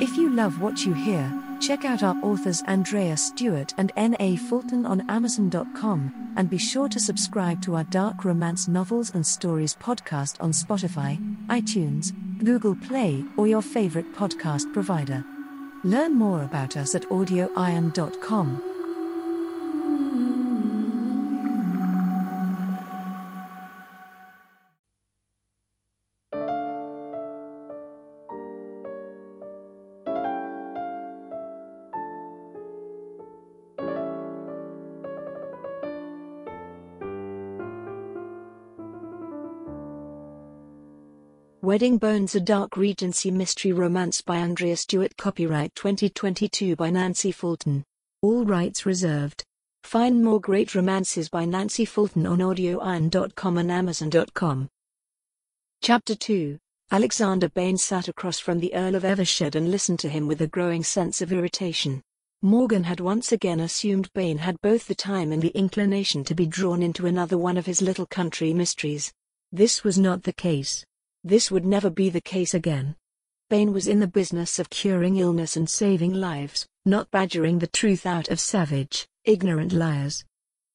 If you love what you hear, check out our authors Andrea Stewart and N.A. Fulton on Amazon.com, and be sure to subscribe to our dark romance novels and stories podcast on Spotify, iTunes, Google Play, or your favorite podcast provider. Learn more about us at audioiron.com. Wedding Bones A Dark Regency Mystery Romance by Andrea Stewart Copyright 2022 by Nancy Fulton. All rights reserved. Find more great romances by Nancy Fulton on audioiron.com and amazon.com. Chapter 2 Alexander Bain sat across from the Earl of Evershed and listened to him with a growing sense of irritation. Morgan had once again assumed Bain had both the time and the inclination to be drawn into another one of his little country mysteries. This was not the case. This would never be the case again. Bain was in the business of curing illness and saving lives, not badgering the truth out of savage, ignorant liars.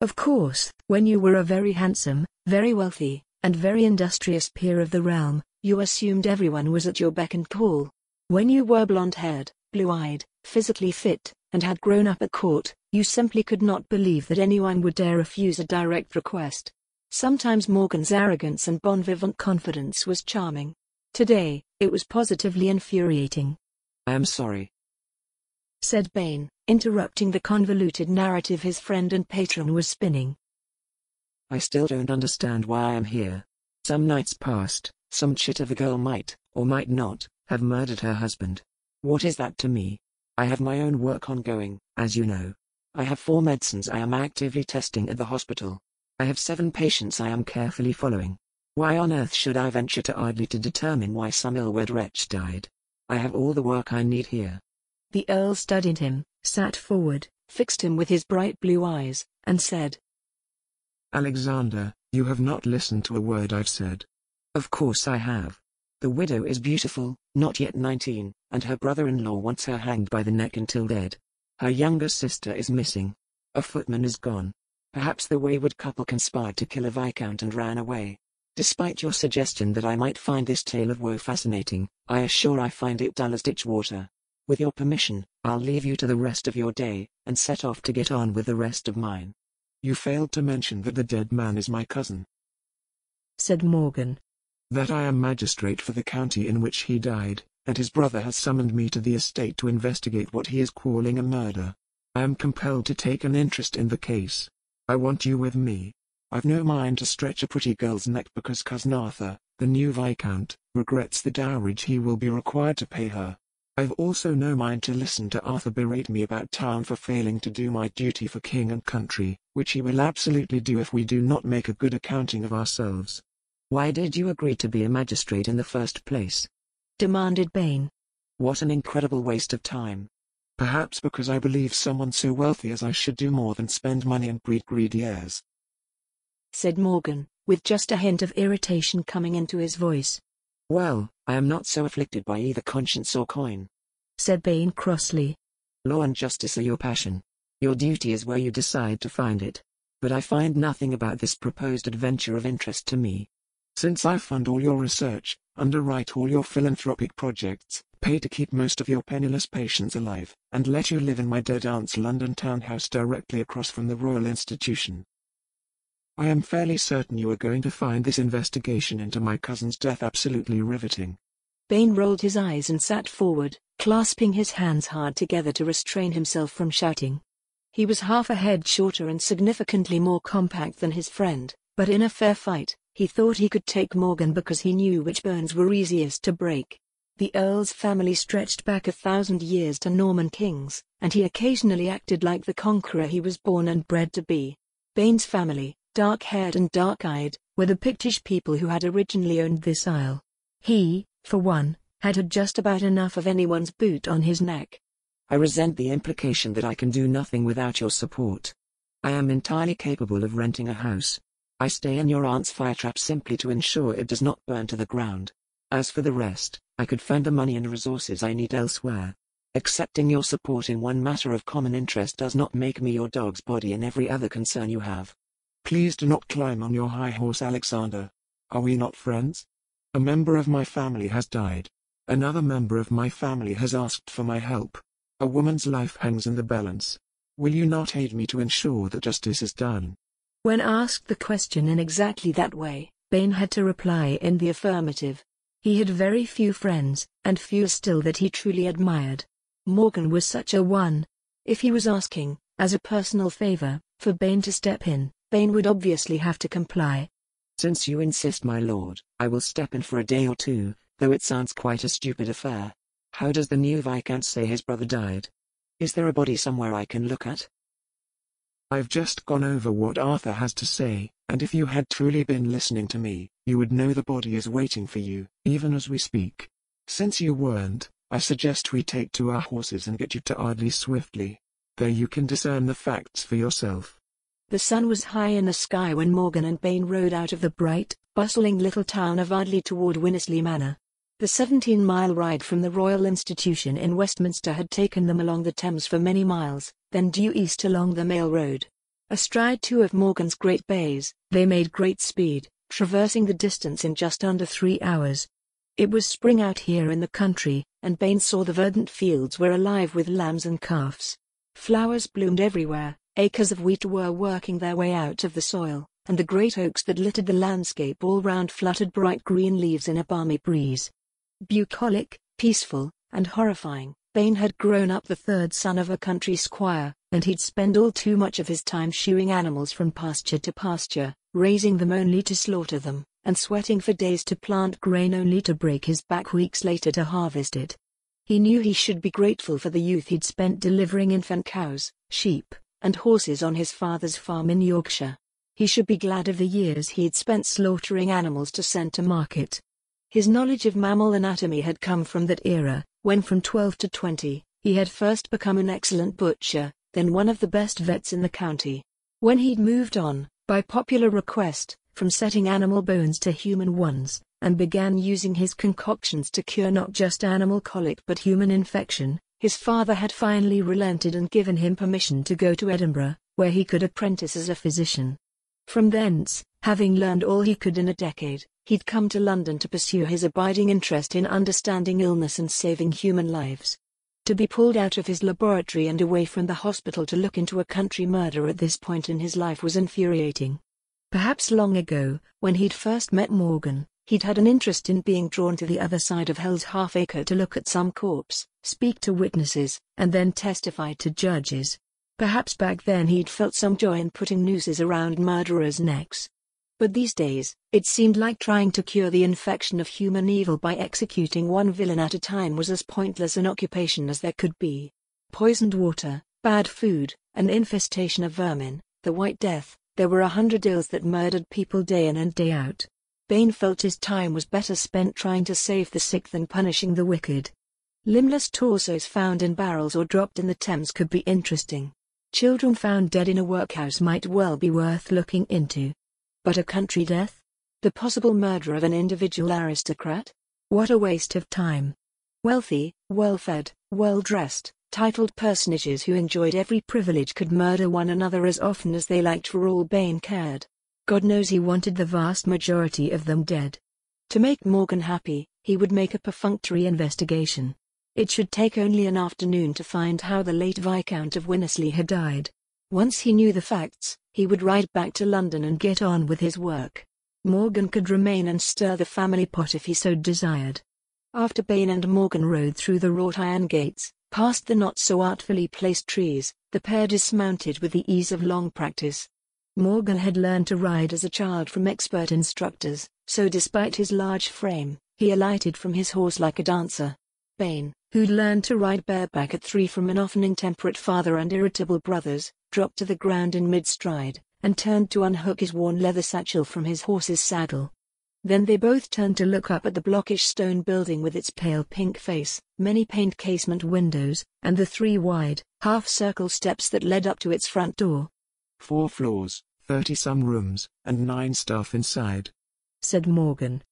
Of course, when you were a very handsome, very wealthy, and very industrious peer of the realm, you assumed everyone was at your beck and call. When you were blonde-haired, blue-eyed, physically fit, and had grown up at court, you simply could not believe that anyone would dare refuse a direct request. Sometimes Morgan's arrogance and bon vivant confidence was charming. Today, it was positively infuriating. I am sorry, said Bain, interrupting the convoluted narrative his friend and patron was spinning. I still don't understand why I am here. Some nights past, some chit of a girl might, or might not, have murdered her husband. What is that to me? I have my own work ongoing, as you know. I have four medicines I am actively testing at the hospital. I have seven patients I am carefully following. Why on earth should I venture to idly to determine why some ill-wed wretch died? I have all the work I need here. The Earl studied him, sat forward, fixed him with his bright blue eyes, and said, Alexander, you have not listened to a word I've said. Of course I have. The widow is beautiful, not yet nineteen, and her brother-in-law wants her hanged by the neck until dead. Her younger sister is missing. A footman is gone. Perhaps the wayward couple conspired to kill a viscount and ran away. Despite your suggestion that I might find this tale of woe fascinating, I assure I find it dull as ditch water. With your permission, I'll leave you to the rest of your day, and set off to get on with the rest of mine. You failed to mention that the dead man is my cousin. Said Morgan. That I am magistrate for the county in which he died, and his brother has summoned me to the estate to investigate what he is calling a murder. I am compelled to take an interest in the case. I want you with me. I've no mind to stretch a pretty girl's neck because cousin Arthur, the new Viscount, regrets the dowerage he will be required to pay her. I've also no mind to listen to Arthur berate me about town for failing to do my duty for king and country, which he will absolutely do if we do not make a good accounting of ourselves. Why did you agree to be a magistrate in the first place? demanded Bain. What an incredible waste of time. Perhaps because I believe someone so wealthy as I should do more than spend money and breed greedy heirs. Said Morgan, with just a hint of irritation coming into his voice. Well, I am not so afflicted by either conscience or coin. Said Bain crossly. Law and justice are your passion. Your duty is where you decide to find it. But I find nothing about this proposed adventure of interest to me. Since I fund all your research, underwrite all your philanthropic projects, pay to keep most of your penniless patients alive, and let you live in my dead aunt's London townhouse directly across from the Royal Institution. I am fairly certain you are going to find this investigation into my cousin's death absolutely riveting. Bain rolled his eyes and sat forward, clasping his hands hard together to restrain himself from shouting. He was half a head shorter and significantly more compact than his friend, but in a fair fight, he thought he could take Morgan because he knew which bones were easiest to break. The Earl's family stretched back a thousand years to Norman kings, and he occasionally acted like the conqueror he was born and bred to be. Bain's family, dark-haired and dark-eyed, were the Pictish people who had originally owned this isle. He, for one, had had just about enough of anyone's boot on his neck. I resent the implication that I can do nothing without your support. I am entirely capable of renting a house. I stay in your aunt's firetrap simply to ensure it does not burn to the ground. As for the rest, I could find the money and resources I need elsewhere. Accepting your support in one matter of common interest does not make me your dog's body in every other concern you have. Please do not climb on your high horse, Alexander. Are we not friends? A member of my family has died. Another member of my family has asked for my help. A woman's life hangs in the balance. Will you not aid me to ensure that justice is done? When asked the question in exactly that way, Bain had to reply in the affirmative. He had very few friends, and few still that he truly admired. Morgan was such a one. If he was asking, as a personal favor, for Bain to step in, Bain would obviously have to comply. Since you insist, my lord, I will step in for a day or two, though it sounds quite a stupid affair. How does the new Viscount say his brother died? Is there a body somewhere I can look at? I've just gone over what Arthur has to say, and if you had truly been listening to me, you would know the body is waiting for you, even as we speak. Since you weren't, I suggest we take to our horses and get you to Ardleigh swiftly. There you can discern the facts for yourself. The sun was high in the sky when Morgan and Bain rode out of the bright, bustling little town of Ardleigh toward Winnesley Manor. The 17-mile ride from the Royal Institution in Westminster had taken them along the Thames for many miles, then due east along the Mail Road. Astride two of Morgan's great bays, they made great speed, traversing the distance in just under three hours. It was spring out here in the country, and Bain saw the verdant fields were alive with lambs and calves. Flowers bloomed everywhere, Acres of wheat were working their way out of the soil, and the great oaks that littered the landscape all round fluttered bright green leaves in a balmy breeze. Bucolic, peaceful, and horrifying, Bain had grown up the third son of a country squire, and he'd spend all too much of his time shoeing animals from pasture to pasture, raising them only to slaughter them, and sweating for days to plant grain only to break his back weeks later to harvest it. He knew he should be grateful for the youth he'd spent delivering infant cows, sheep, and horses on his father's farm in Yorkshire. He should be glad of the years he'd spent slaughtering animals to send to market. His knowledge of mammal anatomy had come from that era, when from 12 to 20, he had first become an excellent butcher, then one of the best vets in the county. When he'd moved on, by popular request, from setting animal bones to human ones, and began using his concoctions to cure not just animal colic but human infection, his father had finally relented and given him permission to go to Edinburgh, where he could apprentice as a physician. From thence, having learned all he could in a decade, he'd come to London to pursue his abiding interest in understanding illness and saving human lives. To be pulled out of his laboratory and away from the hospital to look into a country murder at this point in his life was infuriating. Perhaps long ago, when he'd first met Morgan, He'd had an interest in being drawn to the other side of Hell's Half Acre to look at some corpse, speak to witnesses, and then testify to judges. Perhaps back then he'd felt some joy in putting nooses around murderers' necks. But these days, it seemed like trying to cure the infection of human evil by executing one villain at a time was as pointless an occupation as there could be. Poisoned water, bad food, an infestation of vermin, the White Death, there were a hundred ills that murdered people day in and day out. Bain felt his time was better spent trying to save the sick than punishing the wicked. Limbless torsos found in barrels or dropped in the Thames could be interesting. Children found dead in a workhouse might well be worth looking into. But a country death? The possible murder of an individual aristocrat? What a waste of time. Wealthy, well-fed, well-dressed, titled personages who enjoyed every privilege could murder one another as often as they liked for all Bain cared. God knows he wanted the vast majority of them dead. To make Morgan happy, he would make a perfunctory investigation. It should take only an afternoon to find how the late Viscount of Winnesley had died. Once he knew the facts, he would ride back to London and get on with his work. Morgan could remain and stir the family pot if he so desired. After Bain and Morgan rode through the wrought iron gates, past the not so artfully placed trees, the pair dismounted with the ease of long practice. Morgan had learned to ride as a child from expert instructors, so despite his large frame, he alighted from his horse like a dancer. Bain, who'd learned to ride bareback at three from an often intemperate father and irritable brothers, dropped to the ground in mid-stride, and turned to unhook his worn leather satchel from his horse's saddle. Then they both turned to look up at the blockish stone building with its pale pink face, many paned casement windows, and the three wide, half-circle steps that led up to its front door. Four floors, thirty-some rooms, and nine staff inside. Said Morgan.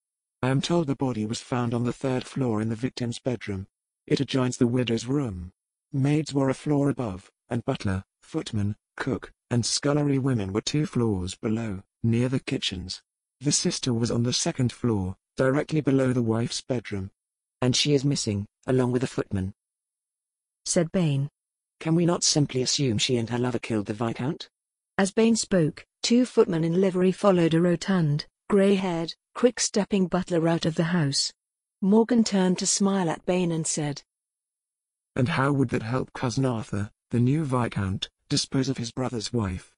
I am told the body was found on the third floor in the victim's bedroom. It adjoins the widow's room. Maids were a floor above, and butler, footman, cook, and scullery women were two floors below, near the kitchens. The sister was on the second floor, directly below the wife's bedroom. And she is missing, along with the footman. Said Bain. Can we not simply assume she and her lover killed the Viscount? As Bain spoke, two footmen in livery followed a rotund, grey-haired, quick-stepping butler out of the house. Morgan turned to smile at Bain and said, And how would that help Cousin Arthur, the new Viscount, dispose of his brother's wife?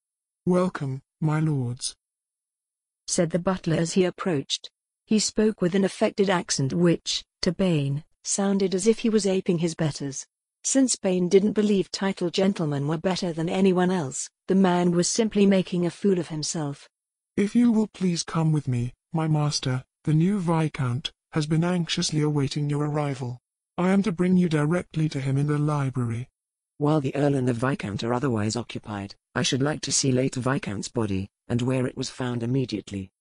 Welcome, my lords. Said the butler as he approached. He spoke with an affected accent which, to Bain, sounded as if he was aping his betters. Since Bain didn't believe titled gentlemen were better than anyone else, the man was simply making a fool of himself. If you will please come with me, my master, the new Viscount, has been anxiously awaiting your arrival. I am to bring you directly to him in the library. While the Earl and the Viscount are otherwise occupied, I should like to see late Viscount's body, and where it was found immediately.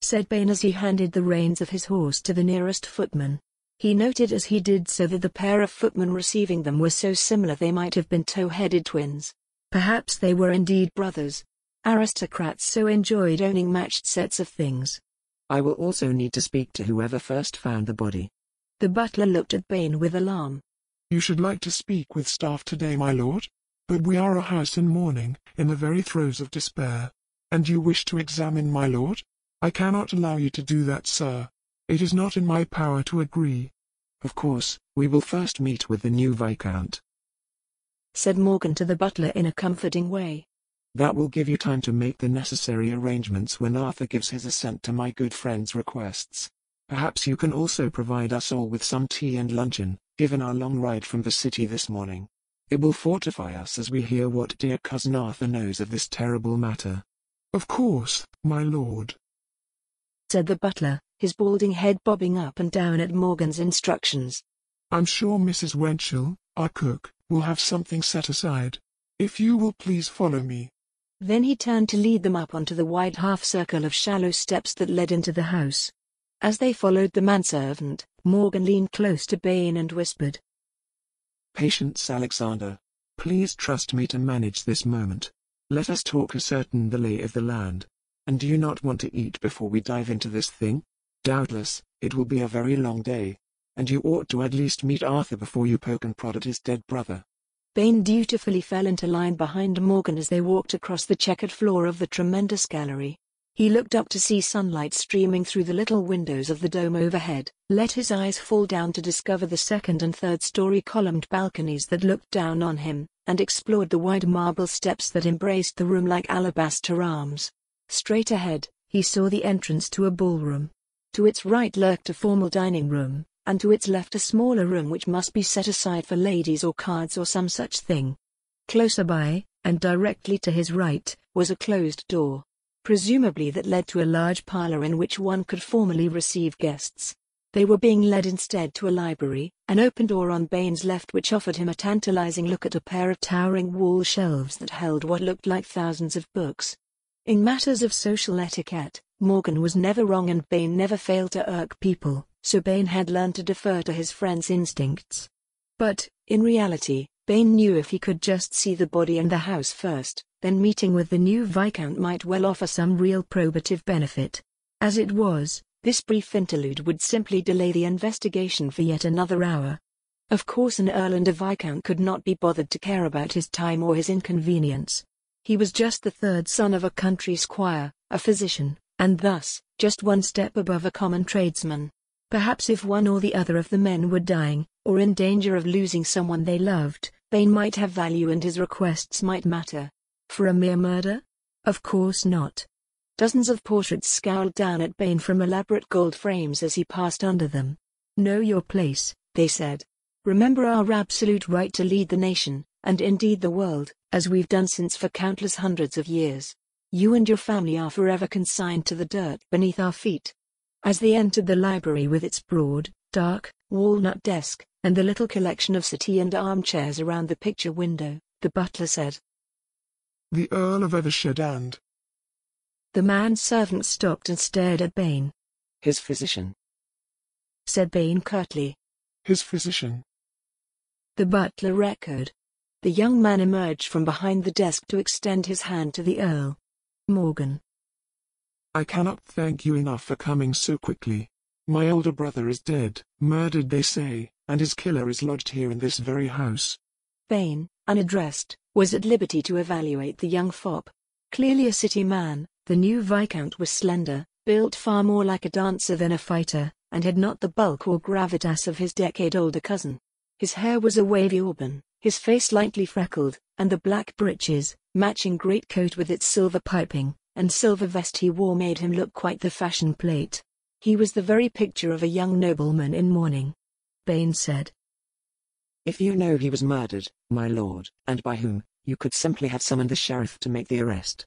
Said Bain as he handed the reins of his horse to the nearest footman. He noted as he did so that the pair of footmen receiving them were so similar they might have been tow-headed twins. Perhaps they were indeed brothers. Aristocrats so enjoyed owning matched sets of things. I will also need to speak to whoever first found the body. The butler looked at Bain with alarm. You should like to speak with staff today, my lord? But we are a house in mourning, in the very throes of despair. And you wish to examine my lord? I cannot allow you to do that, sir. It is not in my power to agree. Of course, we will first meet with the new Viscount. Said Morgan to the butler in a comforting way. That will give you time to make the necessary arrangements when Arthur gives his assent to my good friend's requests. Perhaps you can also provide us all with some tea and luncheon, given our long ride from the city this morning. It will fortify us as we hear what dear cousin Arthur knows of this terrible matter. Of course, my lord. Said the butler, his balding head bobbing up and down at Morgan's instructions. I'm sure Mrs. Winchell, our cook, will have something set aside. If you will please follow me. Then he turned to lead them up onto the wide half-circle of shallow steps that led into the house. As they followed the manservant, Morgan leaned close to Bain and whispered. Patience Alexander. Please trust me to manage this moment. Let us talk ascertain the lay of the land. And do you not want to eat before we dive into this thing? Doubtless, it will be a very long day. And you ought to at least meet Arthur before you poke and prod at his dead brother. Bain dutifully fell into line behind Morgan as they walked across the checkered floor of the tremendous gallery. He looked up to see sunlight streaming through the little windows of the dome overhead, let his eyes fall down to discover the second and third story columned balconies that looked down on him, and explored the wide marble steps that embraced the room like alabaster arms. Straight ahead, he saw the entrance to a ballroom. To its right lurked a formal dining room, and to its left a smaller room which must be set aside for ladies or cards or some such thing. Closer by, and directly to his right, was a closed door, presumably that led to a large parlor in which one could formally receive guests. They were being led instead to a library, an open door on Bain's left which offered him a tantalizing look at a pair of towering wall shelves that held what looked like thousands of books. In matters of social etiquette, Morgan was never wrong and Bain never failed to irk people, so Bain had learned to defer to his friend's instincts. But, in reality, Bain knew if he could just see the body and the house first, then meeting with the new Viscount might well offer some real probative benefit. As it was, this brief interlude would simply delay the investigation for yet another hour. Of course an Earl and a Viscount could not be bothered to care about his time or his inconvenience. He was just the third son of a country squire, a physician, and thus, just one step above a common tradesman. Perhaps if one or the other of the men were dying, or in danger of losing someone they loved, Bain might have value and his requests might matter. For a mere murder? Of course not. Dozens of portraits scowled down at Bain from elaborate gold frames as he passed under them. Know your place, they said. Remember our absolute right to lead the nation, and indeed the world, as we've done since for countless hundreds of years. You and your family are forever consigned to the dirt beneath our feet. As they entered the library with its broad, dark, walnut desk, and the little collection of settee and armchairs around the picture window, the butler said, The Earl of Evershed and... The manservant stopped and stared at Bain. His physician. said Bain curtly. His physician. The butler echoed. The young man emerged from behind the desk to extend his hand to the Earl. Morgan. I cannot thank you enough for coming so quickly. My older brother is dead, murdered they say, and his killer is lodged here in this very house. Bain, unaddressed, was at liberty to evaluate the young fop. Clearly a city man, the new Viscount was slender, built far more like a dancer than a fighter, and had not the bulk or gravitas of his decade-older cousin. His hair was a wavy auburn, his face lightly freckled, and the black breeches, matching greatcoat with its silver piping, and silver vest he wore made him look quite the fashion plate. He was the very picture of a young nobleman in mourning. Bain said. If you know he was murdered, my lord, and by whom, you could simply have summoned the sheriff to make the arrest.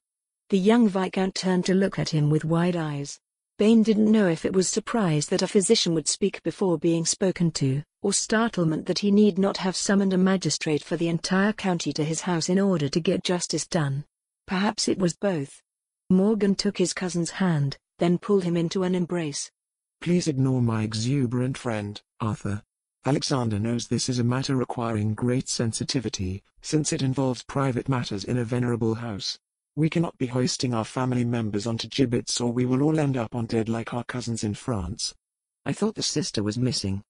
The young Viscount turned to look at him with wide eyes. Bain didn't know if it was surprise that a physician would speak before being spoken to, or startlement that he need not have summoned a magistrate for the entire county to his house in order to get justice done. Perhaps it was both. Morgan took his cousin's hand, then pulled him into an embrace. Please ignore my exuberant friend, Arthur. Alexander knows this is a matter requiring great sensitivity, since it involves private matters in a venerable house. We cannot be hoisting our family members onto gibbets or we will all end up on dead like our cousins in France. I thought the sister was missing.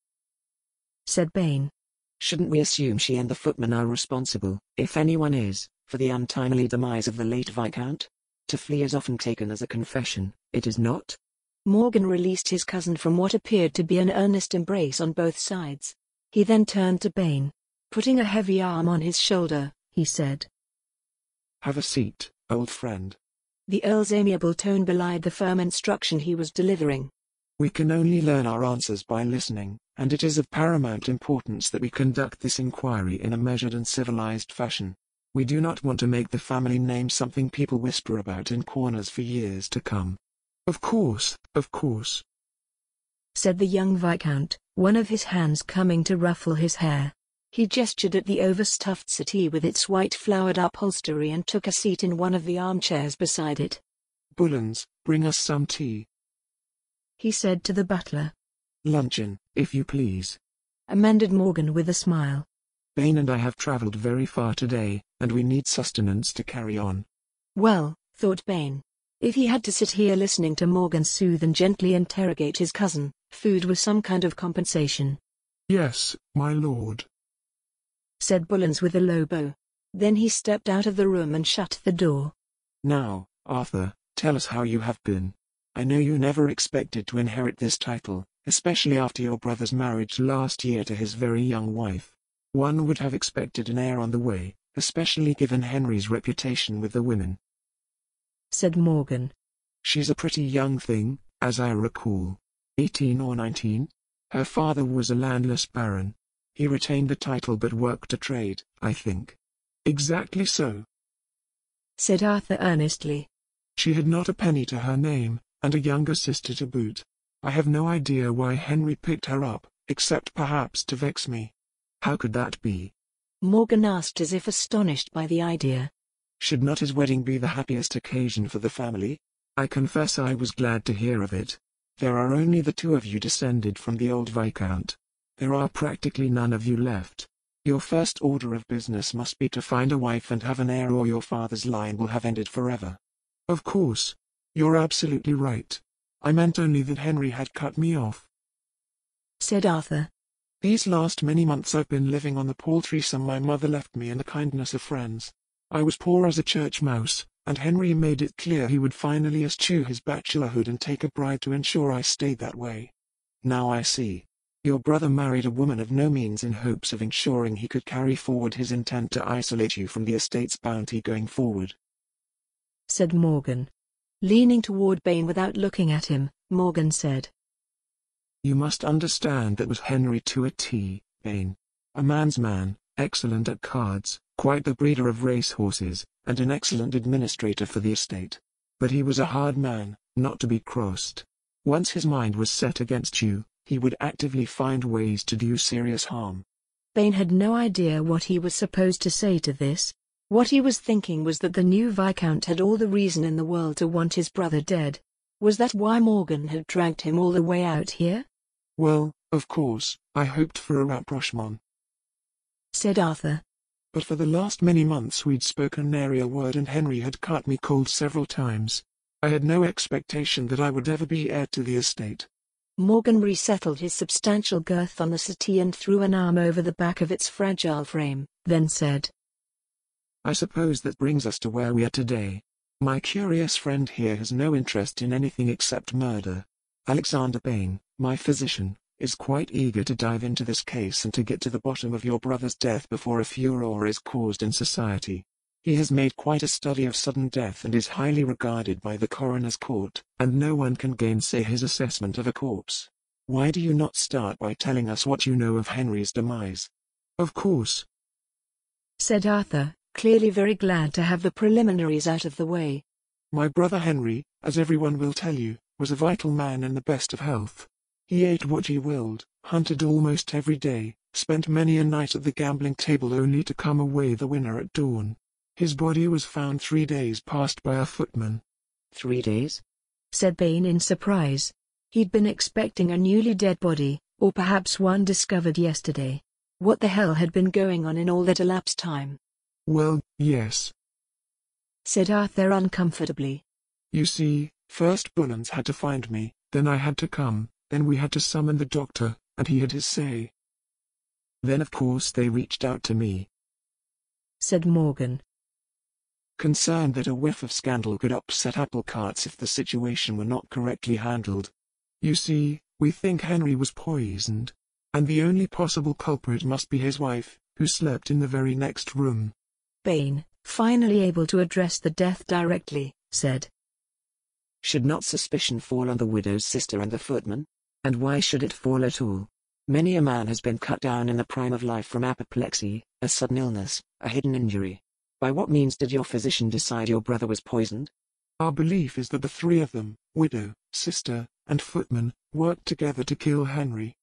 Said Bain. Shouldn't we assume she and the footman are responsible, if anyone is, for the untimely demise of the late Viscount? To flee is often taken as a confession, it is not? Morgan released his cousin from what appeared to be an earnest embrace on both sides. He then turned to Bain. Putting a heavy arm on his shoulder, he said. Have a seat, old friend. The Earl's amiable tone belied the firm instruction he was delivering. We can only learn our answers by listening, and it is of paramount importance that we conduct this inquiry in a measured and civilized fashion. We do not want to make the family name something people whisper about in corners for years to come. Of course, of course, said the young Viscount, one of his hands coming to ruffle his hair. He gestured at the overstuffed settee with its white flowered upholstery and took a seat in one of the armchairs beside it. Bullens, bring us some tea. He said to the butler. Luncheon, if you please. Amended Morgan with a smile. Bain and I have travelled very far today, and we need sustenance to carry on. Well, thought Bain. If he had to sit here listening to Morgan soothe and gently interrogate his cousin, food was some kind of compensation. Yes, my lord said Bullens with a low bow. Then he stepped out of the room and shut the door. Now, Arthur, tell us how you have been. I know you never expected to inherit this title, especially after your brother's marriage last year to his very young wife. One would have expected an heir on the way, especially given Henry's reputation with the women. Said Morgan. She's a pretty young thing, as I recall. Eighteen or nineteen? Her father was a landless baron, he retained the title but worked a trade, I think. Exactly so. Said Arthur earnestly. She had not a penny to her name, and a younger sister to boot. I have no idea why Henry picked her up, except perhaps to vex me. How could that be? Morgan asked as if astonished by the idea. Should not his wedding be the happiest occasion for the family? I confess I was glad to hear of it. There are only the two of you descended from the old Viscount. There are practically none of you left. Your first order of business must be to find a wife and have an heir or your father's line will have ended forever. Of course. You're absolutely right. I meant only that Henry had cut me off. Said Arthur. These last many months I've been living on the paltry sum my mother left me and the kindness of friends. I was poor as a church mouse, and Henry made it clear he would finally eschew his bachelorhood and take a bride to ensure I stayed that way. Now I see. Your brother married a woman of no means in hopes of ensuring he could carry forward his intent to isolate you from the estate's bounty going forward. Said Morgan. Leaning toward Bain without looking at him, Morgan said. You must understand that was Henry to a T, Bain. A man's man, excellent at cards, quite the breeder of racehorses, and an excellent administrator for the estate. But he was a hard man, not to be crossed. Once his mind was set against you, he would actively find ways to do you serious harm. Bain had no idea what he was supposed to say to this. What he was thinking was that the new Viscount had all the reason in the world to want his brother dead. Was that why Morgan had dragged him all the way out here? Well, of course, I hoped for a rapprochement. said Arthur. But for the last many months we'd spoken nary a word and Henry had cut me cold several times. I had no expectation that I would ever be heir to the estate. Morgan resettled his substantial girth on the settee and threw an arm over the back of its fragile frame, then said, I suppose that brings us to where we are today. My curious friend here has no interest in anything except murder. Alexander Bain, my physician, is quite eager to dive into this case and to get to the bottom of your brother's death before a furor is caused in society. He has made quite a study of sudden death and is highly regarded by the coroner's court, and no one can gainsay his assessment of a corpse. Why do you not start by telling us what you know of Henry's demise? Of course, said Arthur, clearly very glad to have the preliminaries out of the way. My brother Henry, as everyone will tell you, was a vital man in the best of health. He ate what he willed, hunted almost every day, spent many a night at the gambling table only to come away the winner at dawn. His body was found three days past by a footman. Three days? said Bain in surprise. He'd been expecting a newly dead body, or perhaps one discovered yesterday. What the hell had been going on in all that elapsed time? Well, yes. said Arthur uncomfortably. You see, first Bullens had to find me, then I had to come, then we had to summon the doctor, and he had his say. Then of course they reached out to me. said Morgan concerned that a whiff of scandal could upset apple carts if the situation were not correctly handled. You see, we think Henry was poisoned, and the only possible culprit must be his wife, who slept in the very next room. Bain, finally able to address the death directly, said. Should not suspicion fall on the widow's sister and the footman? And why should it fall at all? Many a man has been cut down in the prime of life from apoplexy, a sudden illness, a hidden injury, by what means did your physician decide your brother was poisoned? Our belief is that the three of them, widow, sister, and footman, worked together to kill Henry.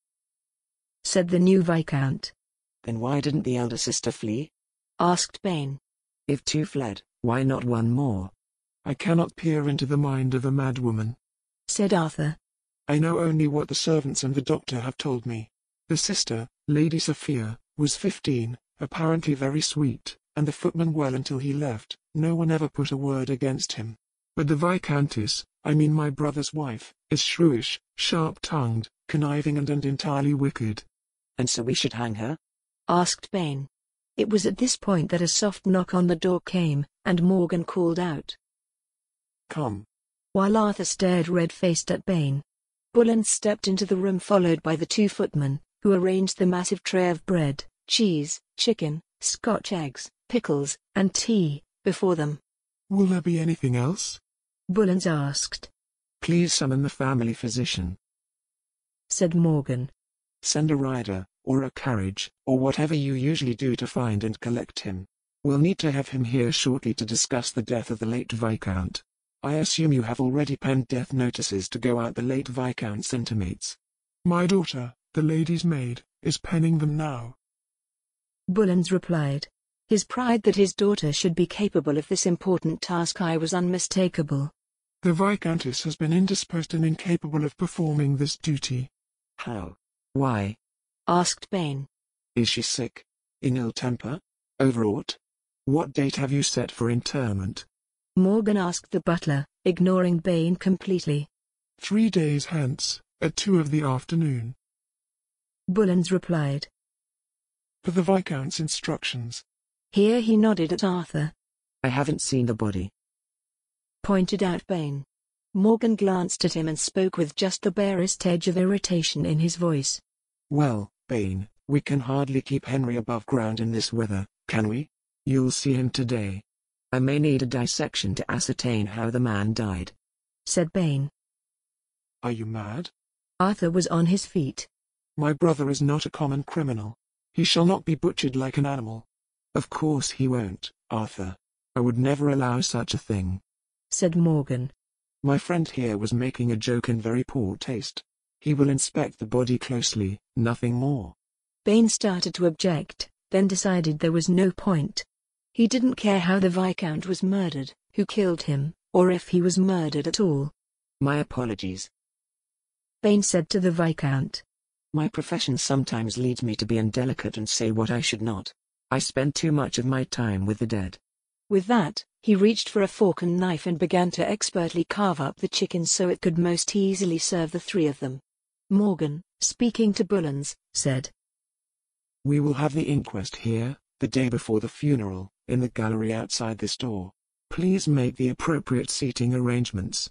Said the new Viscount. Then why didn't the elder sister flee? Asked Bain. If two fled, why not one more? I cannot peer into the mind of a madwoman. Said Arthur. I know only what the servants and the doctor have told me. The sister, Lady Sophia, was fifteen, apparently very sweet, and the footman well until he left, no one ever put a word against him. But the Viscountess, I mean my brother's wife, is shrewish, sharp-tongued, conniving and, and entirely wicked. And so we should hang her? Asked Bain. It was at this point that a soft knock on the door came, and Morgan called out. Come. While Arthur stared red-faced at Bain. Bullens stepped into the room followed by the two footmen, who arranged the massive tray of bread, cheese, chicken, Scotch eggs, pickles, and tea, before them. Will there be anything else? Bullens asked. Please summon the family physician. Said Morgan. Send a rider, or a carriage, or whatever you usually do to find and collect him. We'll need to have him here shortly to discuss the death of the late Viscount. I assume you have already penned death notices to go out the late Viscount's intimates. My daughter, the lady's maid, is penning them now. Bullens replied. His pride that his daughter should be capable of this important task I was unmistakable. The Viscountess has been indisposed and incapable of performing this duty. How? Why? Asked Bain. Is she sick? In ill temper? Overwrought? What date have you set for interment? Morgan asked the butler, ignoring Bain completely. Three days hence, at two of the afternoon. Bullens replied. For the Viscount's instructions. Here he nodded at Arthur. I haven't seen the body. Pointed out Bain. Morgan glanced at him and spoke with just the barest edge of irritation in his voice. Well, Bain, we can hardly keep Henry above ground in this weather, can we? You'll see him today. I may need a dissection to ascertain how the man died. Said Bain. Are you mad? Arthur was on his feet. My brother is not a common criminal. He shall not be butchered like an animal. Of course he won't, Arthur. I would never allow such a thing. Said Morgan. My friend here was making a joke in very poor taste. He will inspect the body closely, nothing more. Bain started to object, then decided there was no point. He didn't care how the Viscount was murdered, who killed him, or if he was murdered at all. My apologies. Bain said to the Viscount. My profession sometimes leads me to be indelicate and say what I should not. I spend too much of my time with the dead. With that, he reached for a fork and knife and began to expertly carve up the chicken so it could most easily serve the three of them. Morgan, speaking to Bullens, said, We will have the inquest here, the day before the funeral, in the gallery outside this door. Please make the appropriate seating arrangements.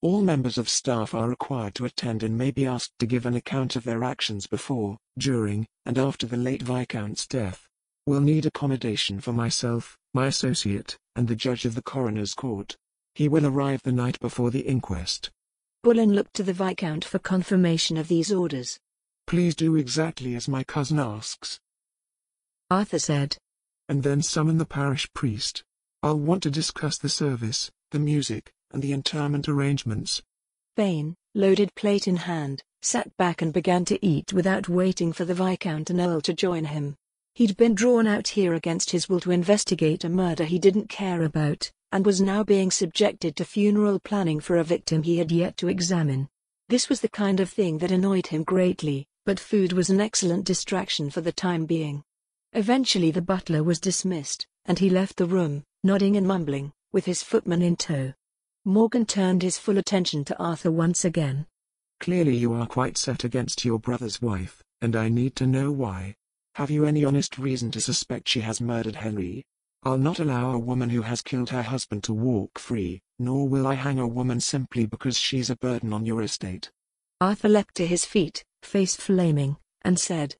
All members of staff are required to attend and may be asked to give an account of their actions before, during, and after the late Viscount's death. We'll need accommodation for myself, my associate, and the judge of the coroner's court. He will arrive the night before the inquest. Bullen looked to the Viscount for confirmation of these orders. Please do exactly as my cousin asks. Arthur said, And then summon the parish priest. I'll want to discuss the service, the music, and the interment arrangements. Bain, loaded plate in hand, sat back and began to eat without waiting for the Viscount and Earl to join him. He'd been drawn out here against his will to investigate a murder he didn't care about, and was now being subjected to funeral planning for a victim he had yet to examine. This was the kind of thing that annoyed him greatly, but food was an excellent distraction for the time being. Eventually the butler was dismissed, and he left the room, nodding and mumbling, with his footman in tow. Morgan turned his full attention to Arthur once again. Clearly you are quite set against your brother's wife, and I need to know why. Have you any honest reason to suspect she has murdered Henry? I'll not allow a woman who has killed her husband to walk free, nor will I hang a woman simply because she's a burden on your estate. Arthur leapt to his feet, face flaming, and said,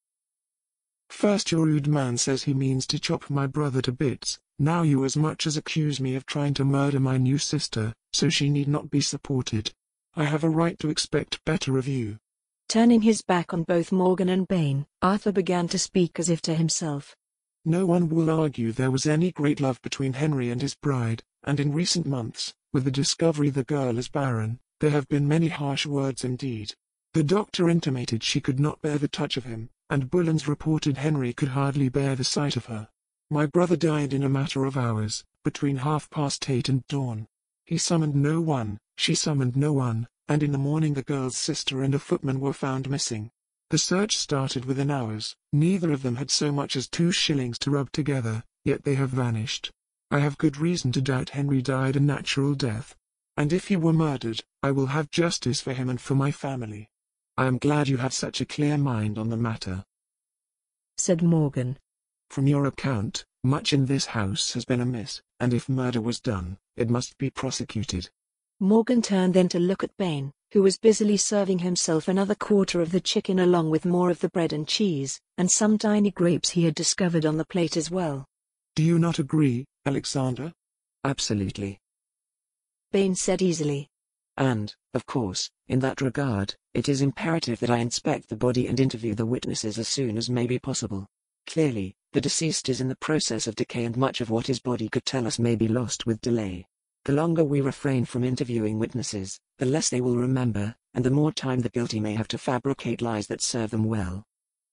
First your rude man says he means to chop my brother to bits, now you as much as accuse me of trying to murder my new sister, so she need not be supported. I have a right to expect better of you. Turning his back on both Morgan and Bain, Arthur began to speak as if to himself. No one will argue there was any great love between Henry and his bride, and in recent months, with the discovery the girl is barren, there have been many harsh words indeed. The doctor intimated she could not bear the touch of him, and Bullens reported Henry could hardly bear the sight of her. My brother died in a matter of hours, between half past eight and dawn. He summoned no one, she summoned no one, and in the morning the girl's sister and a footman were found missing. The search started within hours, neither of them had so much as two shillings to rub together, yet they have vanished. I have good reason to doubt Henry died a natural death. And if he were murdered, I will have justice for him and for my family. I am glad you have such a clear mind on the matter. Said Morgan. From your account, much in this house has been amiss, and if murder was done, it must be prosecuted. Morgan turned then to look at Bain, who was busily serving himself another quarter of the chicken along with more of the bread and cheese, and some tiny grapes he had discovered on the plate as well. Do you not agree, Alexander? Absolutely. Bain said easily. And, of course, in that regard, it is imperative that I inspect the body and interview the witnesses as soon as may be possible. Clearly, the deceased is in the process of decay and much of what his body could tell us may be lost with delay. The longer we refrain from interviewing witnesses, the less they will remember, and the more time the guilty may have to fabricate lies that serve them well.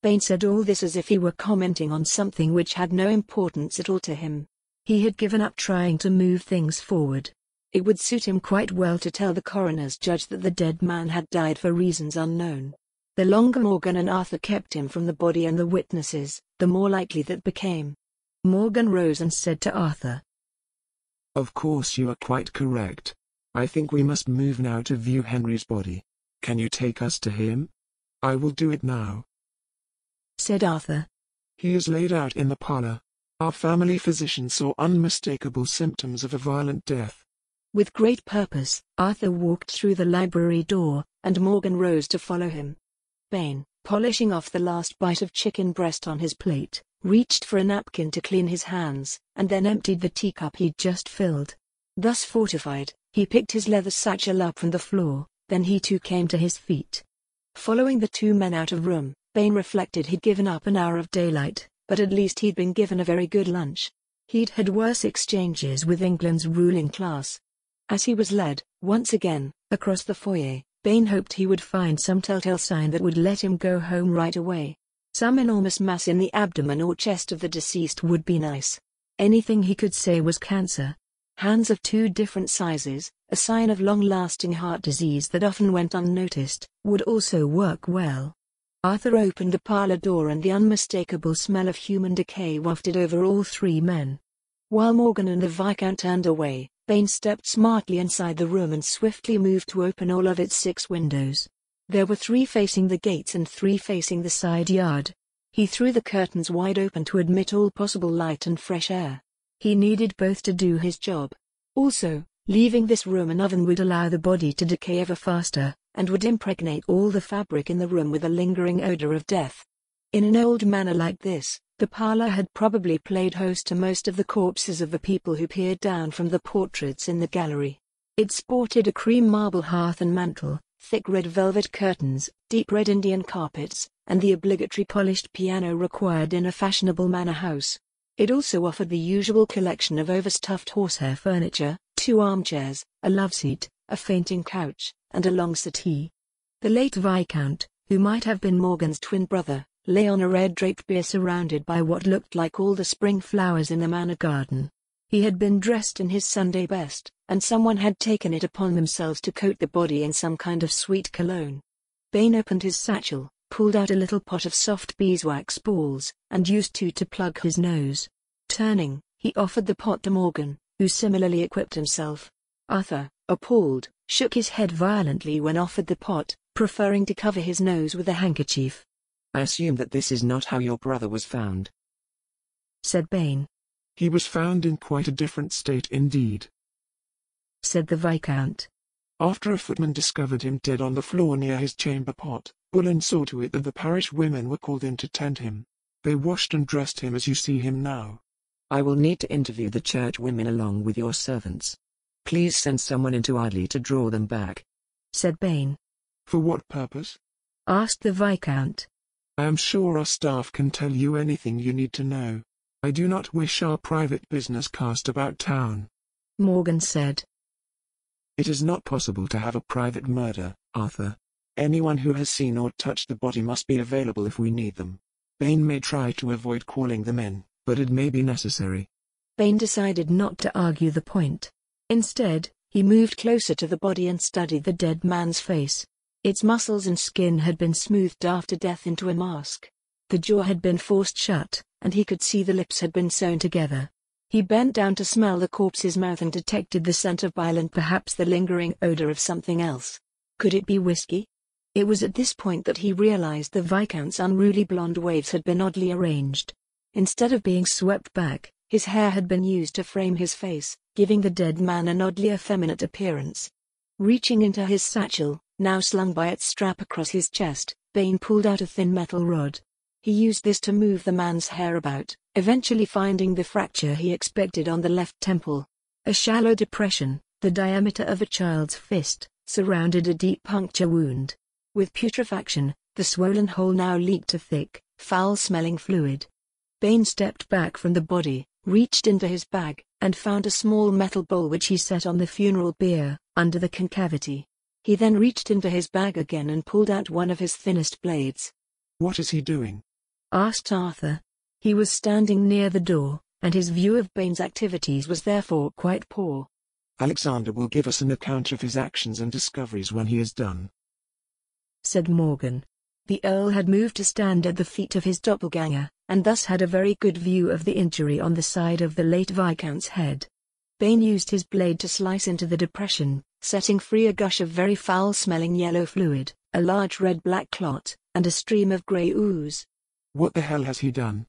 Bain said all this as if he were commenting on something which had no importance at all to him. He had given up trying to move things forward. It would suit him quite well to tell the coroner's judge that the dead man had died for reasons unknown. The longer Morgan and Arthur kept him from the body and the witnesses, the more likely that became. Morgan rose and said to Arthur, Of course you are quite correct. I think we must move now to view Henry's body. Can you take us to him? I will do it now. Said Arthur. He is laid out in the parlor. Our family physician saw unmistakable symptoms of a violent death. With great purpose, Arthur walked through the library door, and Morgan rose to follow him. Bain, polishing off the last bite of chicken breast on his plate, reached for a napkin to clean his hands, and then emptied the teacup he'd just filled. Thus fortified, he picked his leather satchel up from the floor, then he too came to his feet. Following the two men out of room, Bain reflected he'd given up an hour of daylight, but at least he'd been given a very good lunch. He'd had worse exchanges with England's ruling class. As he was led, once again, across the foyer, Bain hoped he would find some telltale sign that would let him go home right away. Some enormous mass in the abdomen or chest of the deceased would be nice. Anything he could say was cancer. Hands of two different sizes, a sign of long-lasting heart disease that often went unnoticed, would also work well. Arthur opened the parlor door and the unmistakable smell of human decay wafted over all three men. While Morgan and the Viscount turned away, Bain stepped smartly inside the room and swiftly moved to open all of its six windows. There were three facing the gates and three facing the side yard. He threw the curtains wide open to admit all possible light and fresh air. He needed both to do his job. Also, leaving this room an oven would allow the body to decay ever faster, and would impregnate all the fabric in the room with a lingering odor of death. In an old manor like this, the parlor had probably played host to most of the corpses of the people who peered down from the portraits in the gallery. It sported a cream marble hearth and mantel, thick red velvet curtains, deep red Indian carpets, and the obligatory polished piano required in a fashionable manor house. It also offered the usual collection of overstuffed horsehair furniture, two armchairs, a loveseat, a fainting couch, and a long settee. The late Viscount, who might have been Morgan's twin brother, lay on a red draped bier surrounded by what looked like all the spring flowers in the manor garden. He had been dressed in his Sunday best, and someone had taken it upon themselves to coat the body in some kind of sweet cologne. Bain opened his satchel, pulled out a little pot of soft beeswax balls, and used two to plug his nose. Turning, he offered the pot to Morgan, who similarly equipped himself. Arthur, appalled, shook his head violently when offered the pot, preferring to cover his nose with a handkerchief. I assume that this is not how your brother was found, said Bain. He was found in quite a different state indeed, said the Viscount. After a footman discovered him dead on the floor near his chamber pot, Bullen saw to it that the parish women were called in to tend him. They washed and dressed him as you see him now. I will need to interview the church women along with your servants. Please send someone into Idley to draw them back, said Bain. For what purpose? asked the Viscount. I am sure our staff can tell you anything you need to know. I do not wish our private business cast about town. Morgan said. It is not possible to have a private murder, Arthur. Anyone who has seen or touched the body must be available if we need them. Bain may try to avoid calling them in, but it may be necessary. Bain decided not to argue the point. Instead, he moved closer to the body and studied the dead man's face. Its muscles and skin had been smoothed after death into a mask. The jaw had been forced shut, and he could see the lips had been sewn together. He bent down to smell the corpse's mouth and detected the scent of bile and perhaps the lingering odor of something else. Could it be whiskey? It was at this point that he realized the Viscount's unruly blonde waves had been oddly arranged. Instead of being swept back, his hair had been used to frame his face, giving the dead man an oddly effeminate appearance. Reaching into his satchel, now slung by its strap across his chest, Bain pulled out a thin metal rod. He used this to move the man's hair about, eventually finding the fracture he expected on the left temple. A shallow depression, the diameter of a child's fist, surrounded a deep puncture wound. With putrefaction, the swollen hole now leaked a thick, foul-smelling fluid. Bain stepped back from the body, reached into his bag, and found a small metal bowl which he set on the funeral bier, under the concavity. He then reached into his bag again and pulled out one of his thinnest blades. What is he doing? Asked Arthur. He was standing near the door, and his view of Bain's activities was therefore quite poor. Alexander will give us an account of his actions and discoveries when he is done said Morgan. The Earl had moved to stand at the feet of his doppelganger, and thus had a very good view of the injury on the side of the late Viscount's head. Bain used his blade to slice into the depression, setting free a gush of very foul-smelling yellow fluid, a large red-black clot, and a stream of grey ooze. What the hell has he done?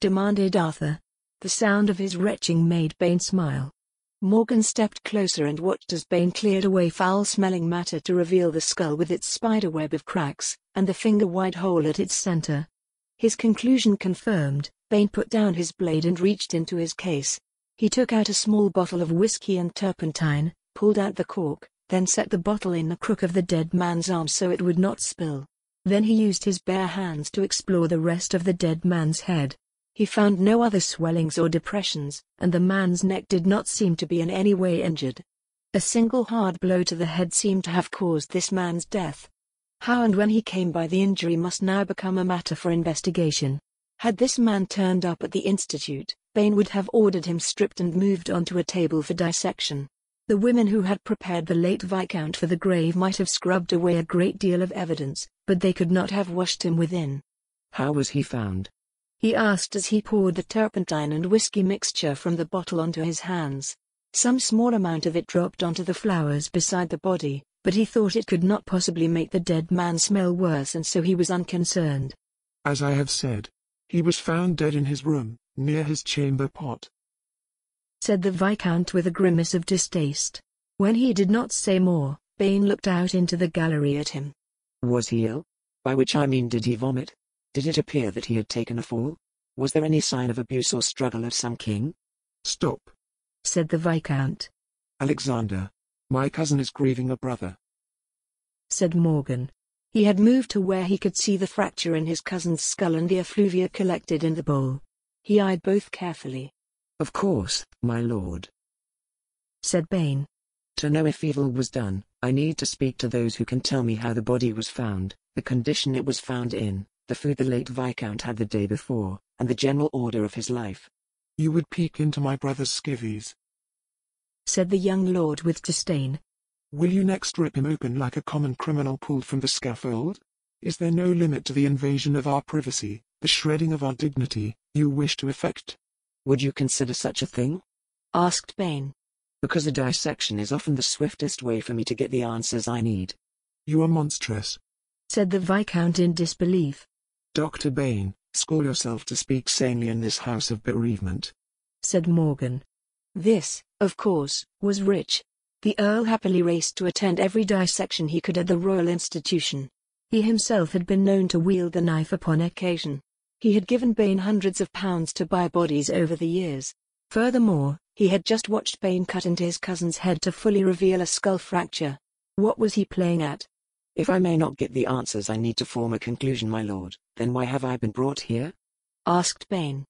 demanded Arthur. The sound of his retching made Bain smile. Morgan stepped closer and watched as Bain cleared away foul-smelling matter to reveal the skull with its spiderweb of cracks, and the finger-wide hole at its center. His conclusion confirmed, Bain put down his blade and reached into his case. He took out a small bottle of whiskey and turpentine, pulled out the cork, then set the bottle in the crook of the dead man's arm so it would not spill. Then he used his bare hands to explore the rest of the dead man's head. He found no other swellings or depressions, and the man's neck did not seem to be in any way injured. A single hard blow to the head seemed to have caused this man's death. How and when he came by the injury must now become a matter for investigation. Had this man turned up at the Institute, Bain would have ordered him stripped and moved onto a table for dissection. The women who had prepared the late Viscount for the grave might have scrubbed away a great deal of evidence, but they could not have washed him within. How was he found? He asked as he poured the turpentine and whiskey mixture from the bottle onto his hands. Some small amount of it dropped onto the flowers beside the body, but he thought it could not possibly make the dead man smell worse and so he was unconcerned. As I have said, he was found dead in his room, near his chamber pot. Said the Viscount with a grimace of distaste. When he did not say more, Bain looked out into the gallery at him. Was he ill? By which I mean did he vomit? Did it appear that he had taken a fall? Was there any sign of abuse or struggle of some king? Stop. Said the Viscount. Alexander. My cousin is grieving a brother. Said Morgan. He had moved to where he could see the fracture in his cousin's skull and the effluvia collected in the bowl. He eyed both carefully. Of course, my lord. Said Bain. To know if evil was done, I need to speak to those who can tell me how the body was found, the condition it was found in, the food the late Viscount had the day before, and the general order of his life. You would peek into my brother's skivvies. Said the young lord with disdain. Will you next rip him open like a common criminal pulled from the scaffold? Is there no limit to the invasion of our privacy, the shredding of our dignity, you wish to effect? Would you consider such a thing? Asked Bain. Because a dissection is often the swiftest way for me to get the answers I need. You are monstrous. Said the Viscount in disbelief. Dr. Bain, school yourself to speak sanely in this house of bereavement. Said Morgan. This, of course, was Rich. The Earl happily raced to attend every dissection he could at the Royal Institution. He himself had been known to wield the knife upon occasion. He had given Bain hundreds of pounds to buy bodies over the years. Furthermore, he had just watched Bain cut into his cousin's head to fully reveal a skull fracture. What was he playing at? If I may not get the answers I need to form a conclusion, my lord, then why have I been brought here? asked Bain.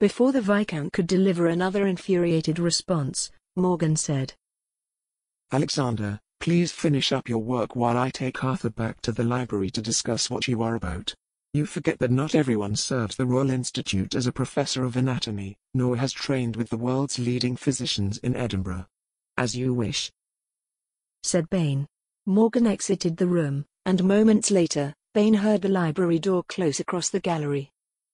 Before the Viscount could deliver another infuriated response, Morgan said, Alexander, please finish up your work while I take Arthur back to the library to discuss what you are about. You forget that not everyone serves the Royal Institute as a professor of anatomy, nor has trained with the world's leading physicians in Edinburgh. As you wish. Said Bain. Morgan exited the room, and moments later, Bain heard the library door close across the gallery.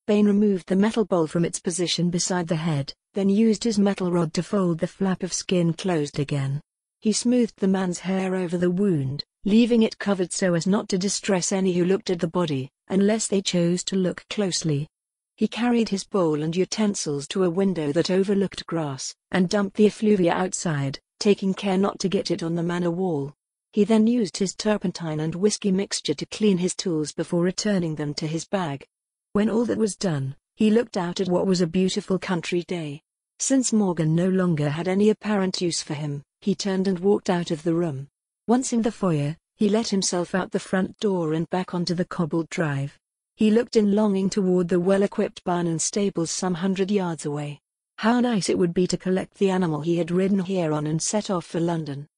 Bain removed the metal bowl from its position beside the head, then used his metal rod to fold the flap of skin closed again. He smoothed the man's hair over the wound, leaving it covered so as not to distress any who looked at the body, unless they chose to look closely. He carried his bowl and utensils to a window that overlooked grass, and dumped the effluvia outside, taking care not to get it on the manor wall. He then used his turpentine and whiskey mixture to clean his tools before returning them to his bag. When all that was done, he looked out at what was a beautiful country day. Since Morgan no longer had any apparent use for him, he turned and walked out of the room. Once in the foyer, he let himself out the front door and back onto the cobbled drive. He looked in longing toward the well-equipped barn and stables some hundred yards away. How nice it would be to collect the animal he had ridden here on and set off for London.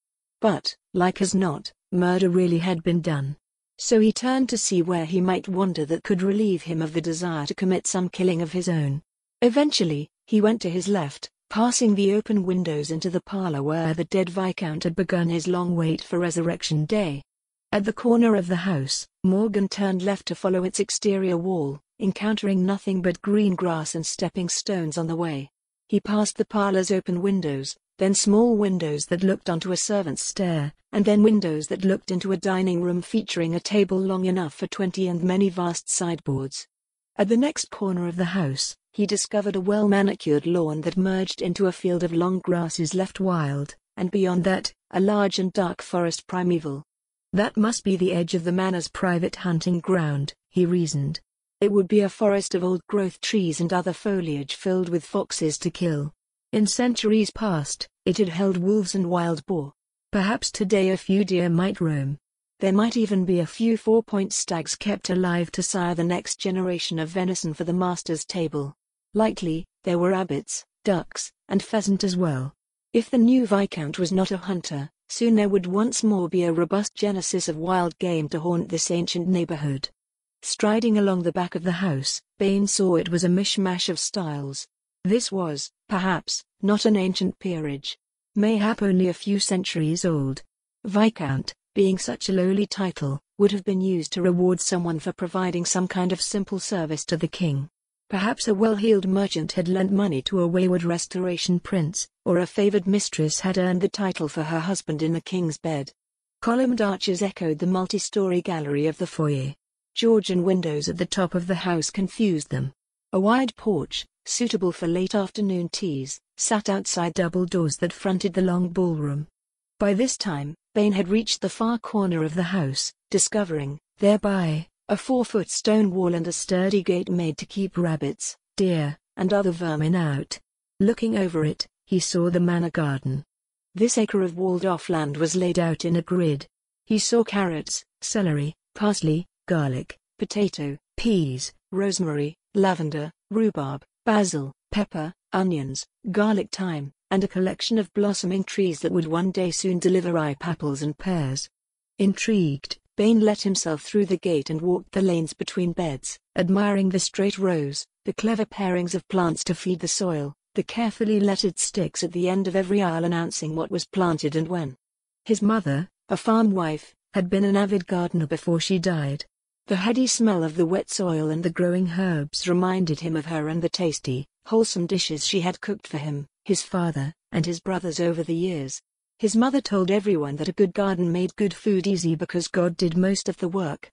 But, like as not, murder really had been done. So he turned to see where he might wander that could relieve him of the desire to commit some killing of his own. Eventually, he went to his left, passing the open windows into the parlor where the dead Viscount had begun his long wait for Resurrection Day. At the corner of the house, Morgan turned left to follow its exterior wall, encountering nothing but green grass and stepping stones on the way. He passed the parlor's open windows, then small windows that looked onto a servant's stair, and then windows that looked into a dining room featuring a table long enough for twenty and many vast sideboards. At the next corner of the house, he discovered a well-manicured lawn that merged into a field of long grasses left wild, and beyond that, a large and dark forest primeval. That must be the edge of the manor's private hunting ground, he reasoned. It would be a forest of old-growth trees and other foliage filled with foxes to kill. In centuries past, it had held wolves and wild boar. Perhaps today a few deer might roam. There might even be a few four-point stags kept alive to sire the next generation of venison for the master's table. Likely, there were rabbits, ducks, and pheasant as well. If the new Viscount was not a hunter, soon there would once more be a robust genesis of wild game to haunt this ancient neighborhood. Striding along the back of the house, Bain saw it was a mishmash of styles. This was, perhaps, not an ancient peerage. Mayhap only a few centuries old. Viscount, being such a lowly title, would have been used to reward someone for providing some kind of simple service to the king. Perhaps a well-heeled merchant had lent money to a wayward restoration prince, or a favored mistress had earned the title for her husband in the king's bed. Columned arches echoed the multi-story gallery of the foyer. Georgian windows at the top of the house confused them. A wide porch, suitable for late afternoon teas, sat outside double doors that fronted the long ballroom. By this time, Bain had reached the far corner of the house, discovering, thereby, a four-foot stone wall and a sturdy gate made to keep rabbits, deer, and other vermin out. Looking over it, he saw the manor garden. This acre of walled-off land was laid out in a grid. He saw carrots, celery, parsley, garlic, potato, peas, rosemary, lavender, rhubarb, basil, pepper, onions, garlic thyme, and a collection of blossoming trees that would one day soon deliver ripe apples and pears. Intrigued, Bain let himself through the gate and walked the lanes between beds, admiring the straight rows, the clever pairings of plants to feed the soil, the carefully lettered sticks at the end of every aisle announcing what was planted and when. His mother, a farm wife, had been an avid gardener before she died. The heady smell of the wet soil and the growing herbs reminded him of her and the tasty, wholesome dishes she had cooked for him, his father, and his brothers over the years. His mother told everyone that a good garden made good food easy because God did most of the work.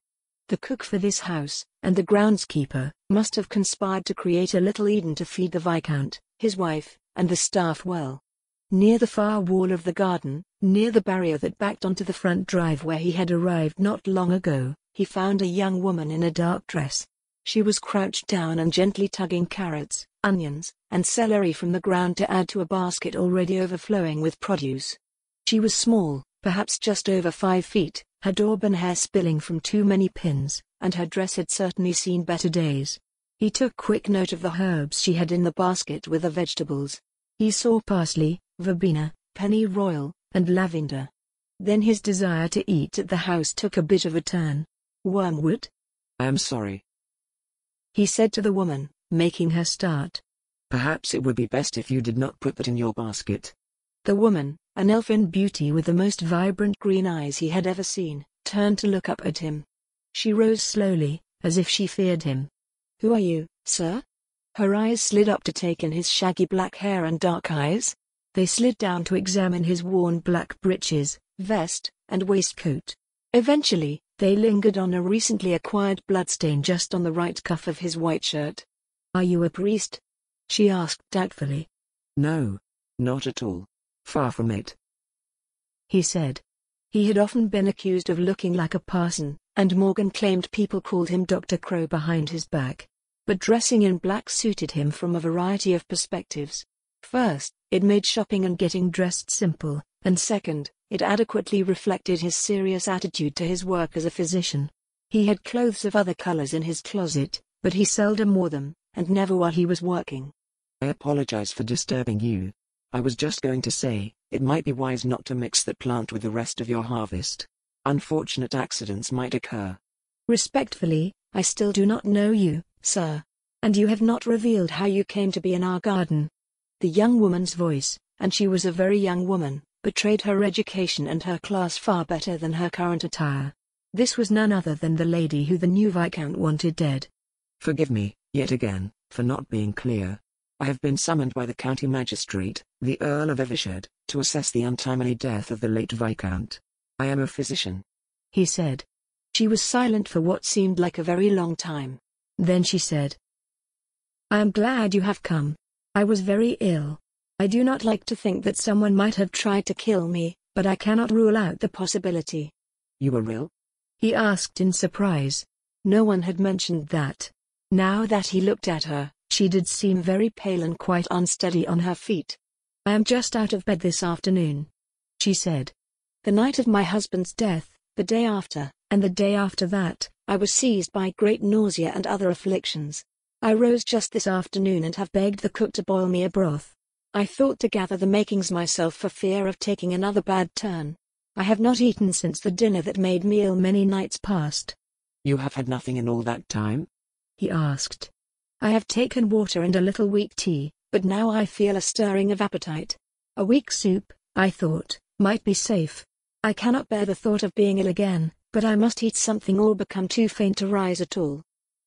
The cook for this house, and the groundskeeper, must have conspired to create a little Eden to feed the Viscount, his wife, and the staff well. Near the far wall of the garden, near the barrier that backed onto the front drive where he had arrived not long ago, he found a young woman in a dark dress. She was crouched down and gently tugging carrots, onions, and celery from the ground to add to a basket already overflowing with produce. She was small, perhaps just over five feet, her auburn hair spilling from too many pins, and her dress had certainly seen better days. He took quick note of the herbs she had in the basket with the vegetables. He saw parsley, verbena, pennyroyal, and lavender. Then his desire to eat at the house took a bit of a turn. Wormwood? I am sorry. He said to the woman, making her start. Perhaps it would be best if you did not put that in your basket. The woman, an elfin beauty with the most vibrant green eyes he had ever seen, turned to look up at him. She rose slowly, as if she feared him. Who are you, sir? Her eyes slid up to take in his shaggy black hair and dark eyes. They slid down to examine his worn black breeches, vest, and waistcoat. Eventually, they lingered on a recently acquired bloodstain just on the right cuff of his white shirt. Are you a priest? She asked doubtfully. No, not at all. Far from it. He said. He had often been accused of looking like a parson, and Morgan claimed people called him Dr. Crow behind his back. But dressing in black suited him from a variety of perspectives. First, it made shopping and getting dressed simple, and second, it adequately reflected his serious attitude to his work as a physician. He had clothes of other colors in his closet, but he seldom wore them, and never while he was working. I apologize for disturbing you. I was just going to say, it might be wise not to mix that plant with the rest of your harvest. Unfortunate accidents might occur. Respectfully, I still do not know you, sir. And you have not revealed how you came to be in our garden. The young woman's voice, and she was a very young woman, betrayed her education and her class far better than her current attire. This was none other than the lady who the new Viscount wanted dead. Forgive me, yet again, for not being clear. I have been summoned by the county magistrate, the Earl of Evershed, to assess the untimely death of the late Viscount. I am a physician. He said. She was silent for what seemed like a very long time. Then she said, I am glad you have come. I was very ill. I do not like to think that someone might have tried to kill me, but I cannot rule out the possibility. You were ill? He asked in surprise. No one had mentioned that. Now that he looked at her, she did seem very pale and quite unsteady on her feet. I am just out of bed this afternoon. She said. The night of my husband's death, the day after, and the day after that, I was seized by great nausea and other afflictions. I rose just this afternoon and have begged the cook to boil me a broth. I thought to gather the makings myself for fear of taking another bad turn. I have not eaten since the dinner that made me ill many nights past. You have had nothing in all that time? He asked. I have taken water and a little weak tea, But now I feel a stirring of appetite. A weak soup, I thought, might be safe. I cannot bear the thought of being ill again, but I must eat something or become too faint to rise at all.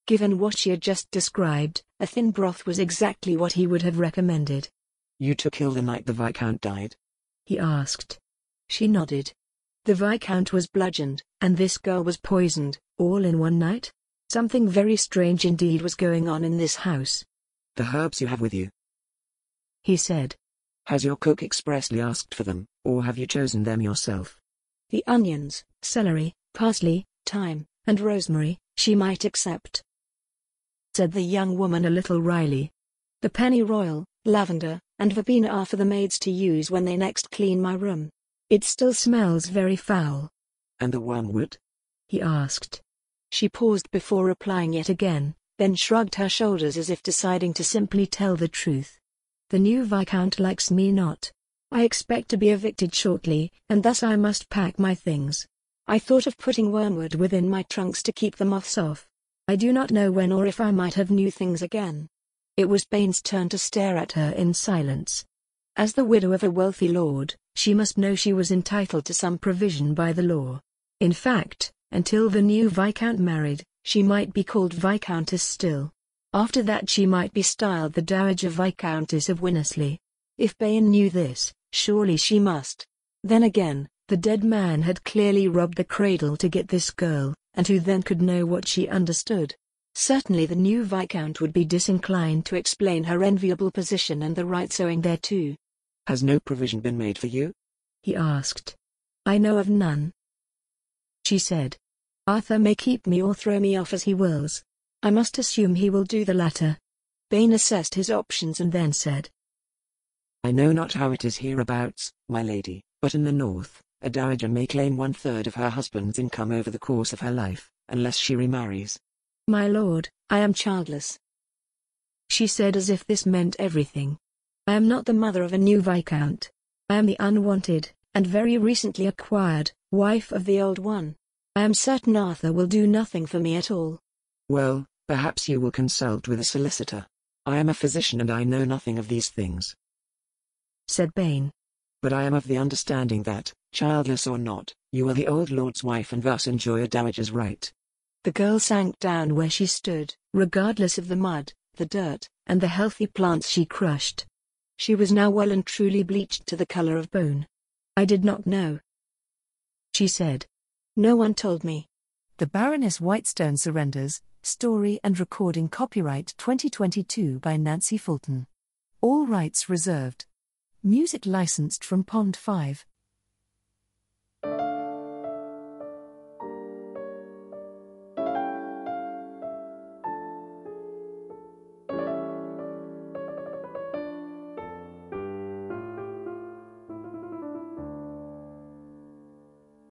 Given what she had just described, a thin broth was exactly what he would have recommended. You took ill the night the Viscount died? He asked. She nodded. The Viscount was bludgeoned, and this girl was poisoned, all in one night? Something very strange indeed was going on in this house. The herbs you have with you. He said. Has your cook expressly asked for them, or have you chosen them yourself? The onions, celery, parsley, thyme, and rosemary, she might accept. Said the young woman a little wryly. The pennyroyal, lavender, and verbena are for the maids to use when they next clean my room. It still smells very foul. And the wormwood? He asked. She paused before replying yet again, then shrugged her shoulders as if deciding to simply tell the truth. The new Viscount likes me not. I expect to be evicted shortly, and thus I must pack my things. I thought of putting wormwood within my trunks to keep the moths off. I do not know when or if I might have new things again. It was Bain's turn to stare at her in silence. As the widow of a wealthy lord, she must know she was entitled to some provision by the law. In fact, until the new Viscount married, she might be called Viscountess still. After that she might be styled the Dowager Viscountess of Winnersley. If Bain knew this, surely she must. Then again, the dead man had clearly robbed the cradle to get this girl, and who then could know what she understood? Certainly the new Viscount would be disinclined to explain her enviable position and the rights owing thereto. Has no provision been made for you? He asked. I know of none. She said. Arthur may keep me or throw me off as he wills. I must assume he will do the latter. Bain assessed his options and then said. I know not how it is hereabouts, my lady, but in the north, a dowager may claim one-third of her husband's income over the course of her life, unless she remarries. My lord, I am childless. She said as if this meant everything. I am not the mother of a new Viscount. I am the unwanted, and very recently acquired, wife of the old one. I am certain Arthur will do nothing for me at all. Well, perhaps you will consult with a solicitor. I am a physician and I know nothing of these things. Said Bain. But I am of the understanding that, childless or not, you are the old lord's wife and thus enjoy a dowager's right. The girl sank down where she stood, regardless of the mud, the dirt, and the healthy plants she crushed. She was now well and truly bleached to the color of bone. I did not know. She said. No one told me. The Baroness Whitestone surrenders, story and recording copyright 2022 by Nancy Fulton. All rights reserved. Music licensed from Pond 5.